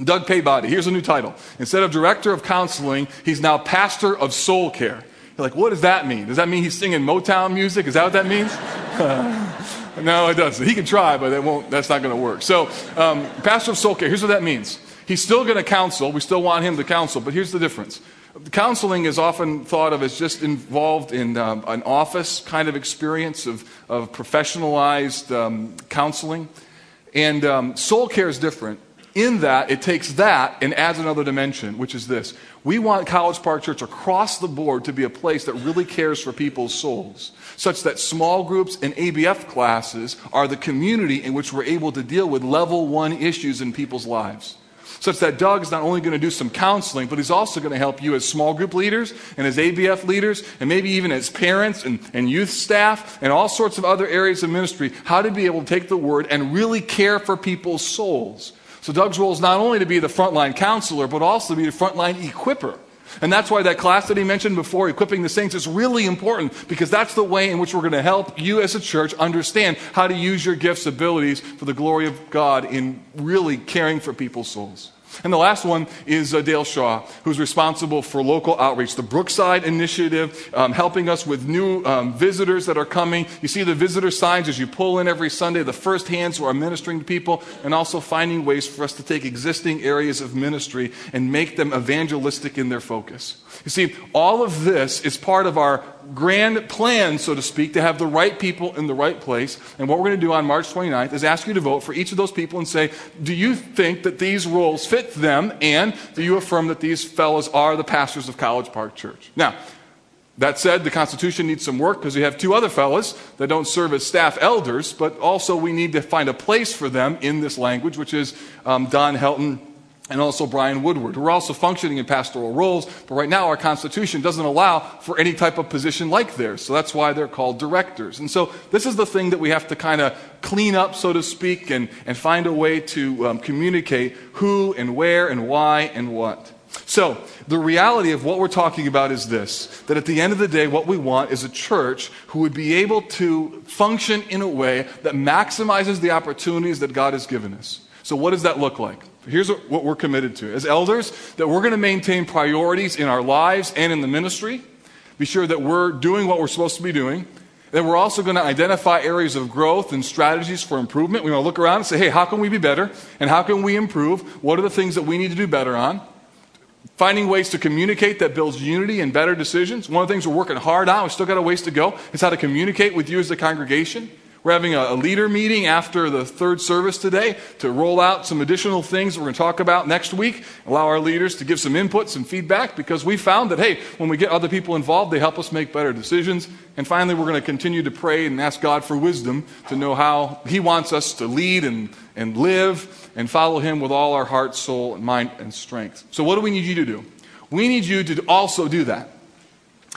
Doug Paybody, here's a new title. Instead of director of counseling, he's now pastor of soul care. You're like, what does that mean? Does that mean he's singing Motown music? Is that what that means? no, it doesn't. He can try, but it won't, that's not going to work. So, um, pastor of soul care, here's what that means. He's still going to counsel. We still want him to counsel, but here's the difference. Counseling is often thought of as just involved in um, an office kind of experience of, of professionalized um, counseling. And um, soul care is different in that it takes that and adds another dimension, which is this. We want College Park Church across the board to be a place that really cares for people's souls, such that small groups and ABF classes are the community in which we're able to deal with level one issues in people's lives. Such that Doug is not only going to do some counseling, but he's also going to help you as small group leaders and as ABF leaders, and maybe even as parents and, and youth staff and all sorts of other areas of ministry, how to be able to take the word and really care for people's souls so Doug's role is not only to be the frontline counselor, but also to be the frontline equiper. And that's why that class that he mentioned before, equipping the saints, is really important because that's the way in which we're going to help you as a church understand how to use your gifts, abilities for the glory of God in really caring for people's souls. And the last one is uh, Dale Shaw, who's responsible for local outreach, the Brookside Initiative, um, helping us with new um, visitors that are coming. You see the visitor signs as you pull in every Sunday, the first hands who are ministering to people, and also finding ways for us to take existing areas of ministry and make them evangelistic in their focus. You see, all of this is part of our grand plan, so to speak, to have the right people in the right place. And what we're going to do on March 29th is ask you to vote for each of those people and say, do you think that these roles fit them? And do you affirm that these fellows are the pastors of College Park Church? Now, that said, the Constitution needs some work because we have two other fellows that don't serve as staff elders, but also we need to find a place for them in this language, which is um, Don Helton and also Brian Woodward. We're also functioning in pastoral roles, but right now our Constitution doesn't allow for any type of position like theirs. So that's why they're called directors. And so this is the thing that we have to kind of clean up, so to speak, and, and find a way to um, communicate who and where and why and what. So, the reality of what we're talking about is this that at the end of the day, what we want is a church who would be able to function in a way that maximizes the opportunities that God has given us. So, what does that look like? Here's what we're committed to. As elders, that we're going to maintain priorities in our lives and in the ministry, be sure that we're doing what we're supposed to be doing. Then we're also going to identify areas of growth and strategies for improvement. We want to look around and say, hey, how can we be better? And how can we improve? What are the things that we need to do better on? Finding ways to communicate that builds unity and better decisions. One of the things we're working hard on, we still got a ways to go, is how to communicate with you as a congregation. We're having a, leader meeting after the third service today to roll out some additional things we're going to talk about next week. Allow our leaders to give some input, some feedback, because we found that, hey, when we get other people involved, they help us make better decisions. And finally, we're going to continue to pray and ask God for wisdom to know how He wants us to lead and, and live and follow Him with all our heart, soul, and mind and strength. So, what do we need you to do? We need you to also do that.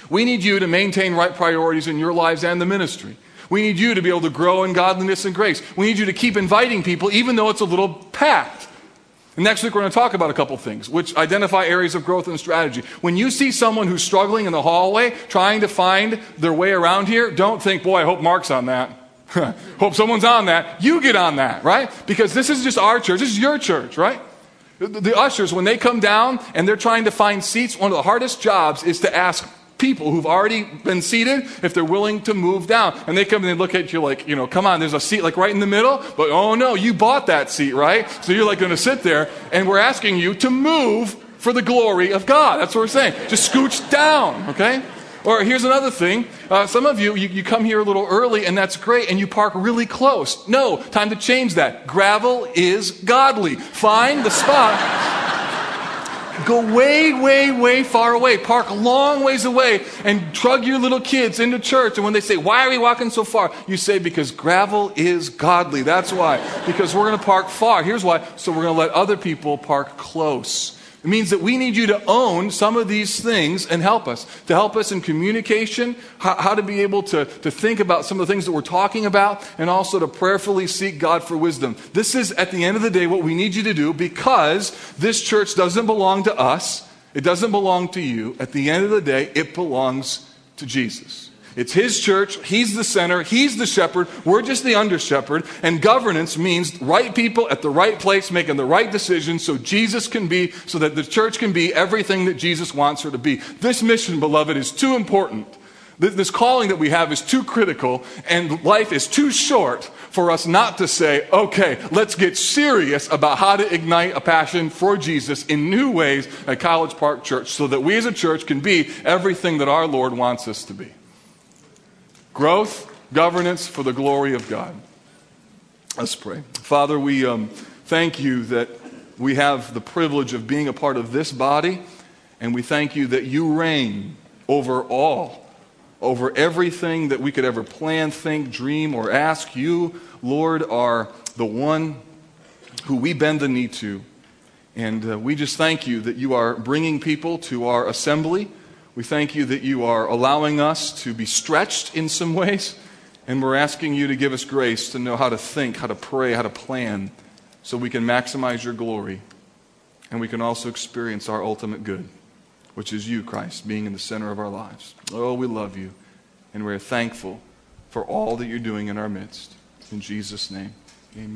We need you to maintain right priorities in your lives and the ministry. We need you to be able to grow in godliness and grace. We need you to keep inviting people, even though it's a little packed. And next week, we're going to talk about a couple things which identify areas of growth and strategy. When you see someone who's struggling in the hallway, trying to find their way around here, don't think, boy, I hope Mark's on that. hope someone's on that. You get on that, right? Because this is just our church. This is your church, right? The ushers, when they come down and they're trying to find seats, one of the hardest jobs is to ask people who've already been seated if they're willing to move down. And they come and they look at you like, you know, come on, there's a seat like right in the middle. But oh no, you bought that seat, right? So you're like going to sit there and we're asking you to move for the glory of God. That's what we're saying. Just scooch down, okay? Or here's another thing. Uh, some of you, you, you come here a little early and that's great and you park really close. No, time to change that. Gravel is godly. Find the spot go way, way, way far away. Park long ways away and drug your little kids into church. And when they say, Why are we walking so far? You say, Because gravel is godly. That's why. Because we're going to park far. Here's why. So we're going to let other people park close. It means that we need you to own some of these things and help us. To help us in communication, how, how, to be able to, to think about some of the things that we're talking about, and also to prayerfully seek God for wisdom. This is, at the end of the day, what we need you to do because this church doesn't belong to us. It doesn't belong to you. At the end of the day, it belongs to Jesus. It's his church. He's the center. He's the shepherd. We're just the under shepherd. And governance means right people at the right place making the right decisions so Jesus can be, so that the church can be everything that Jesus wants her to be. This mission, beloved, is too important. This calling that we have is too critical, and life is too short for us not to say, okay, let's get serious about how to ignite a passion for Jesus in new ways at College Park Church so that we as a church can be everything that our Lord wants us to be. Growth, governance for the glory of God. Let's pray. Father, we um, thank you that we have the privilege of being a part of this body, and we thank you that you reign over all, over everything that we could ever plan, think, dream, or ask. You, Lord, are the one who we bend the knee to. And uh, we just thank you that you are bringing people to our assembly we thank you that you are allowing us to be stretched in some ways, and we're asking you to give us grace to know how to think, how to pray, how to plan, so we can maximize your glory and we can also experience our ultimate good. which is you, Christ, being in the center of our lives. Oh, we love you, and we're thankful for all that you're doing in our midst. In Jesus' name.